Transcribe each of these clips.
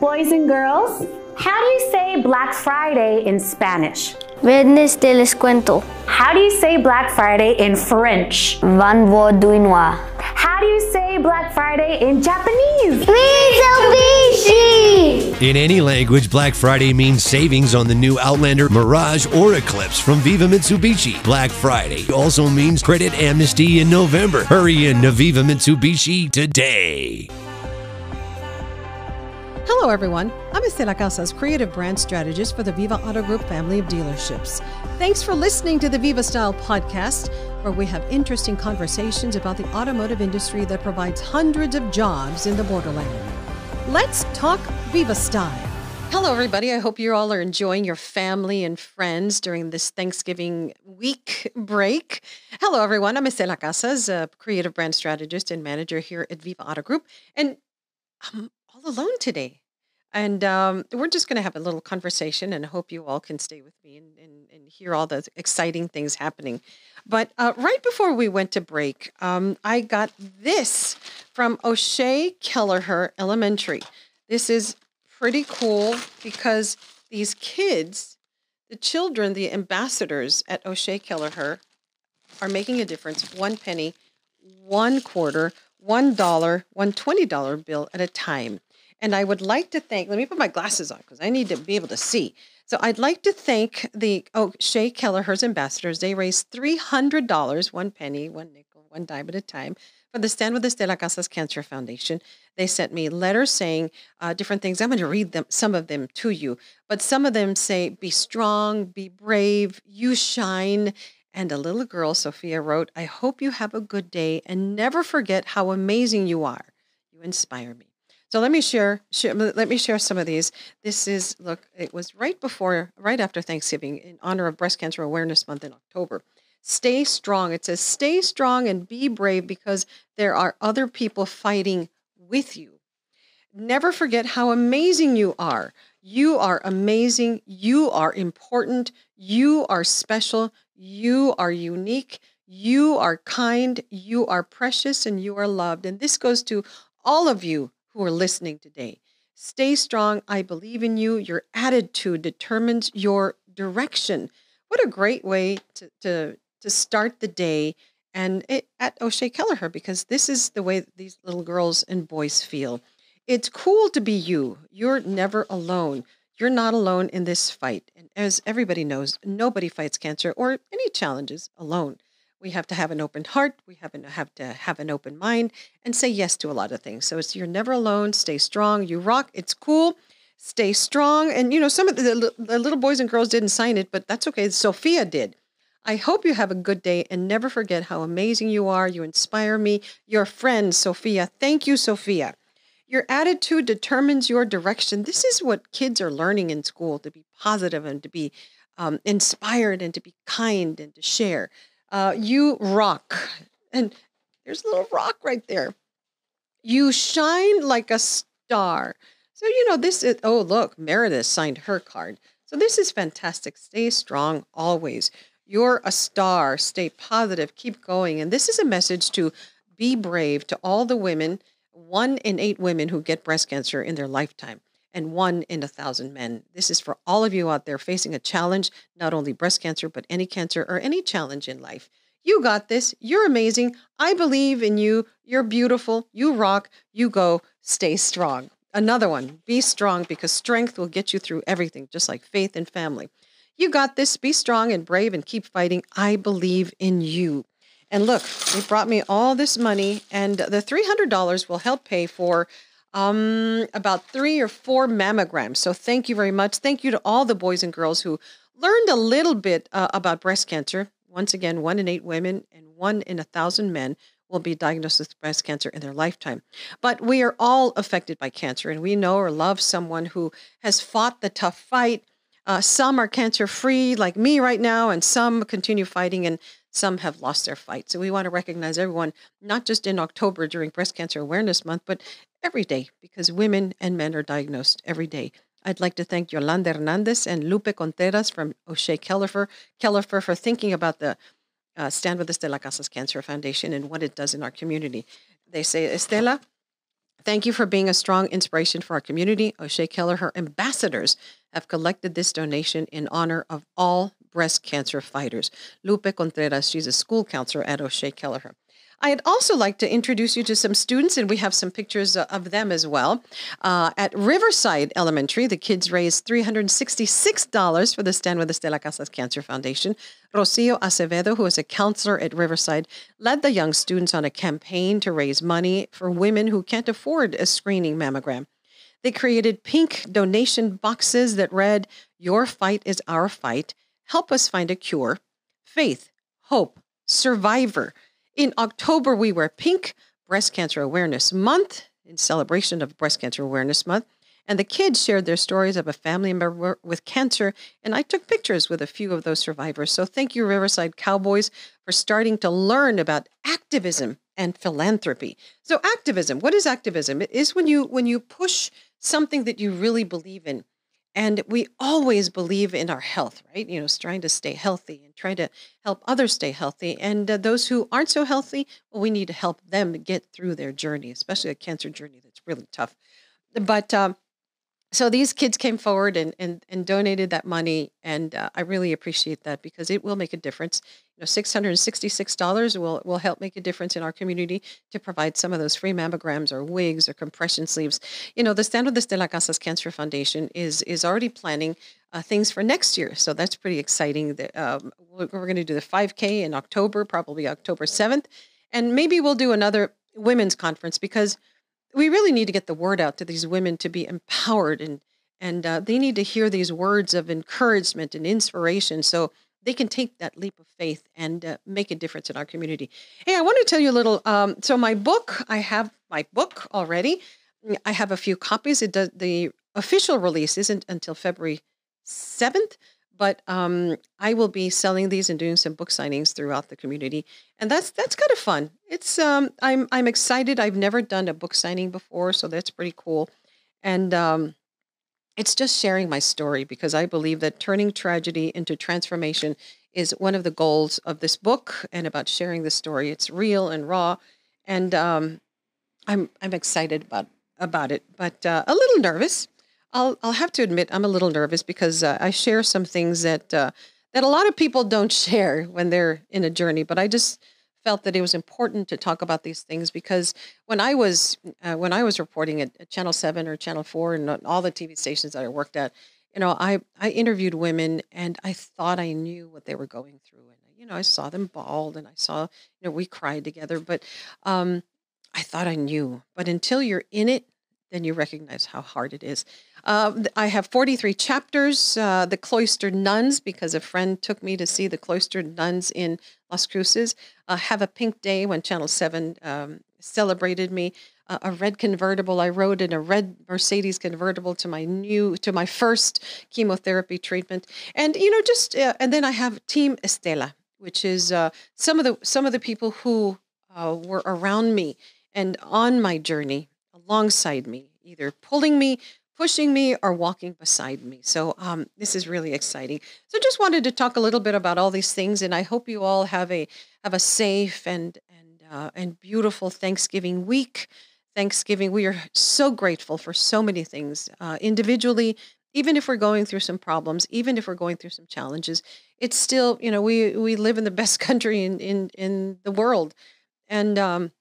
Boys and girls, how do you say Black Friday in Spanish? Viernes de descuento. How do you say Black Friday in French? Vendredi noir. How do you say Black Friday in Japanese? Mitsubishi! In any language, Black Friday means savings on the new Outlander, Mirage, or Eclipse from Viva Mitsubishi. Black Friday also means credit amnesty in November. Hurry in to Viva Mitsubishi today. Hello, everyone. I'm Estela Casas, creative brand strategist for the Viva Auto Group family of dealerships. Thanks for listening to the Viva Style podcast, where we have interesting conversations about the automotive industry that provides hundreds of jobs in the borderland. Let's talk Viva Style. Hello, everybody. I hope you all are enjoying your family and friends during this Thanksgiving week break. Hello, everyone. I'm Estela Casas, a creative brand strategist and manager here at Viva Auto Group. And I'm all alone today. And um, we're just going to have a little conversation, and hope you all can stay with me and, and, and hear all the exciting things happening. But uh, right before we went to break, um, I got this from O'Shea Keleher Elementary. This is pretty cool because these kids, the children, the ambassadors at O'Shea Keleher, are making a difference one penny, one quarter, one dollar, one $20 bill at a time. And I would like to thank, let me put my glasses on because I need to be able to see. So I'd like to thank the O'Shea Keleher's ambassadors. They raised $300, one penny, one nickel, one dime at a time for the Stand with Estela Casas Cancer Foundation. They sent me letters saying uh, different things. I'm going to read them, some of them to you, but some of them say, "Be strong, be brave, you shine." And a little girl, Sophia, wrote, "I hope you have a good day and never forget how amazing you are. You inspire me." So let me share, share, let me share some of these. This is look, it was right before right after Thanksgiving in honor of Breast Cancer Awareness Month in October. Stay strong. It says stay strong and be brave because there are other people fighting with you. Never forget how amazing you are. You are amazing. You are important. You are special. You are unique. You are kind. You are precious and you are loved. And this goes to all of you who are listening today. Stay strong. I believe in you. Your attitude determines your direction. What a great way to, to, to start the day and it, at O'Shea Keleher, because this is the way these little girls and boys feel. It's cool to be you. You're never alone. You're not alone in this fight. And as everybody knows, nobody fights cancer or any challenges alone. We have to have an open heart. We have, an, have to have an open mind and say yes to a lot of things. So it's you're never alone. Stay strong. You rock. It's cool. Stay strong. And you know, some of the, the little boys and girls didn't sign it, but that's okay. Sophia did. I hope you have a good day and never forget how amazing you are. You inspire me. Your friend, Sophia. Thank you, Sophia. Your attitude determines your direction. This is what kids are learning in school to be positive and to be um, inspired and to be kind and to share. Uh, you rock. And there's a little rock right there. You shine like a star. So, you know, this is, oh, look, Meredith signed her card. So, this is fantastic. Stay strong always. You're a star. Stay positive. Keep going. And this is a message to be brave to all the women, one in eight women who get breast cancer in their lifetime and one in a thousand men. This is for all of you out there facing a challenge, not only breast cancer, but any cancer or any challenge in life. You got this. You're amazing. I believe in you. You're beautiful. You rock. You go. Stay strong. Another one be strong because strength will get you through everything, just like faith and family. You got this. Be strong and brave and keep fighting. I believe in you. And look, they brought me all this money, and the $300 will help pay for um, about three or four mammograms. So thank you very much. Thank you to all the boys and girls who learned a little bit uh, about breast cancer. Once again, one in eight women and one in a thousand men will be diagnosed with breast cancer in their lifetime. But we are all affected by cancer, and we know or love someone who has fought the tough fight. Uh, some are cancer free, like me right now, and some continue fighting, and some have lost their fight. So we want to recognize everyone, not just in October during Breast Cancer Awareness Month, but every day because women and men are diagnosed every day. I'd like to thank Yolanda Hernandez and Lupe Contreras from O'Shea Keleher, Keleher for thinking about the uh, Stand With Estela Casas Cancer Foundation and what it does in our community. They say, Estela, thank you for being a strong inspiration for our community. O'Shea Keleher ambassadors have collected this donation in honor of all breast cancer fighters. Lupe Contreras, she's a school counselor at O'Shea Keleher. I'd also like to introduce you to some students, and we have some pictures uh, of them as well. Uh, at Riverside Elementary, the kids raised $366 for the Stand with Estela Casas Cancer Foundation. Rocio Acevedo, who is a counselor at Riverside, led the young students on a campaign to raise money for women who can't afford a screening mammogram. They created pink donation boxes that read, Your fight is our fight. Help us find a cure. Faith, hope, survivor. In October, we wear pink, Breast Cancer Awareness Month, in celebration of Breast Cancer Awareness Month. And the kids shared their stories of a family member with cancer, and I took pictures with a few of those survivors. So thank you, Riverside Cowboys, for starting to learn about activism and philanthropy. So activism, what is activism? It is when you when you push something that you really believe in and we always believe in our health, right? You know, trying to stay healthy and trying to help others stay healthy. And uh, those who aren't so healthy, well, we need to help them get through their journey, especially a cancer journey that's really tough. But um, so these kids came forward and and, and donated that money, and uh, I really appreciate that because it will make a difference. You know, six hundred and sixty-six dollars will will help make a difference in our community to provide some of those free mammograms or wigs or compression sleeves. You know, the Stand with Estela Casas Cancer Foundation is is already planning uh, things for next year, so that's pretty exciting. The, um, we're, going to do the five k in October, probably October seventh, and maybe we'll do another women's conference because we really need to get the word out to these women to be empowered and and uh, they need to hear these words of encouragement and inspiration so they can take that leap of faith and uh, make a difference in our community. Hey i want to tell you a little um, so my book i have my book already. I have a few copies. It does the official release isn't until february 7th but um, I will be selling these and doing some book signings throughout the community, and that's that's kind of fun. It's um, I'm I'm excited. I've never done a book signing before, so that's pretty cool, and um, it's just sharing my story because I believe that turning tragedy into transformation is one of the goals of this book and about sharing the story. It's real and raw, and um, I'm I'm excited about about it, but uh, a little nervous I'll I'll have to admit I'm a little nervous because uh, I share some things that uh, that a lot of people don't share when they're in a journey. But I just felt that it was important to talk about these things because when I was uh, when I was reporting at, at, Channel Seven or Channel Four and all the TV stations that I worked at, you know, I I interviewed women and I thought I knew what they were going through, and you know, I saw them bald and I saw you know we cried together, but um, I thought I knew. But until you're in it, then you recognize how hard it is. Uh, I have 43 chapters. Uh, the Cloistered Nuns, because a friend took me to see the Cloistered Nuns in Las Cruces. Uh, have a Pink Day when Channel 7 um, celebrated me. Uh, a red convertible. I rode in a red Mercedes convertible to my new, to my first chemotherapy treatment. And, you know, just, uh, and then I have Team Estela, which is uh, some of the, some of the people who were around me and on my journey alongside me, either pulling me, pushing me, or walking beside me. So um, this is really exciting. So just wanted to talk a little bit about all these things, and I hope you all have a have a safe and and uh, and beautiful Thanksgiving week. Thanksgiving, we are so grateful for so many things uh, individually. Even if we're going through some problems, even if we're going through some challenges, it's still you know we we live in the best country in in in the world, and um,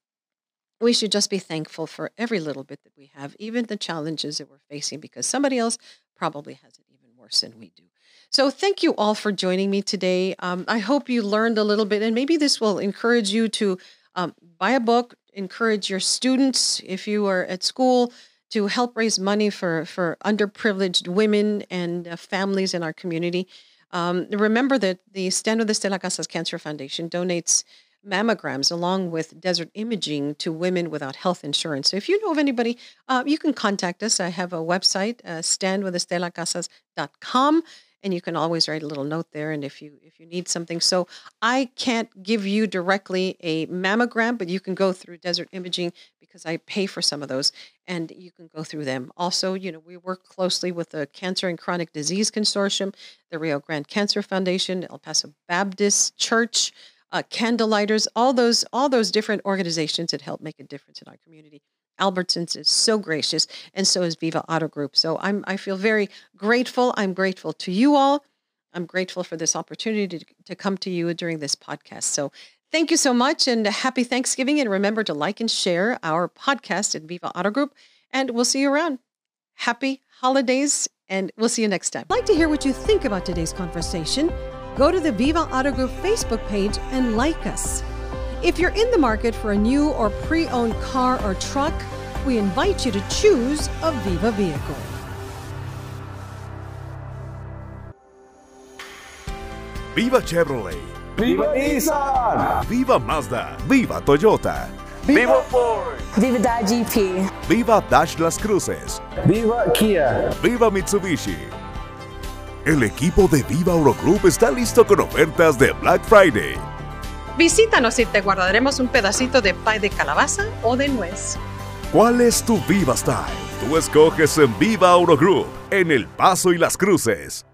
we should just be thankful for every little bit that we have, even the challenges that we're facing, because somebody else probably has it even worse than we do. So, thank you all for joining me today. Um, I hope you learned a little bit, and maybe this will encourage you to um, buy a book, encourage your students if you are at school to help raise money for, for underprivileged women and uh, families in our community. Um, remember that the Stand with Estela Casas Cancer Foundation donates mammograms along with desert imaging to women without health insurance. So if you know of anybody, uh, you can contact us. I have a website, uh, standwithestelacasas.com, and you can always write a little note there. And if you if you need something, so I can't give you directly a mammogram, but you can go through desert imaging because I pay for some of those, and you can go through them. Also, you know, we work closely with the Cancer and Chronic Disease Consortium, the Rio Grande Cancer Foundation, El Paso Baptist Church uh, candlelighters, all those all those different organizations that help make a difference in our community. Albertsons is so gracious, and so is Viva Auto Group. So I'm I feel very grateful. I'm grateful to you all. I'm grateful for this opportunity to, to come to you during this podcast. So thank you so much and happy Thanksgiving. And remember to like and share our podcast at Viva Auto Group. And we'll see you around. Happy holidays, and we'll see you next time. I'd like to hear what you think about today's conversation. Go to the Viva Auto Group Facebook page and like us. If you're in the market for a new or pre owned car or truck, we invite you to choose a Viva vehicle. Viva Chevrolet, ¡Viva Nissan! Viva Mazda, Viva Toyota, ¡Viva Ford! Viva GP. Viva Dash Las Cruces, ¡Viva Kia! Viva Mitsubishi. El equipo de Viva Euro Group está listo con ofertas de Black Friday. Visítanos y te guardaremos un pedacito de pie de calabaza o de nuez. ¿Cuál es tu Viva Style? Tú escoges en Viva Euro Group, en El Paso y Las Cruces.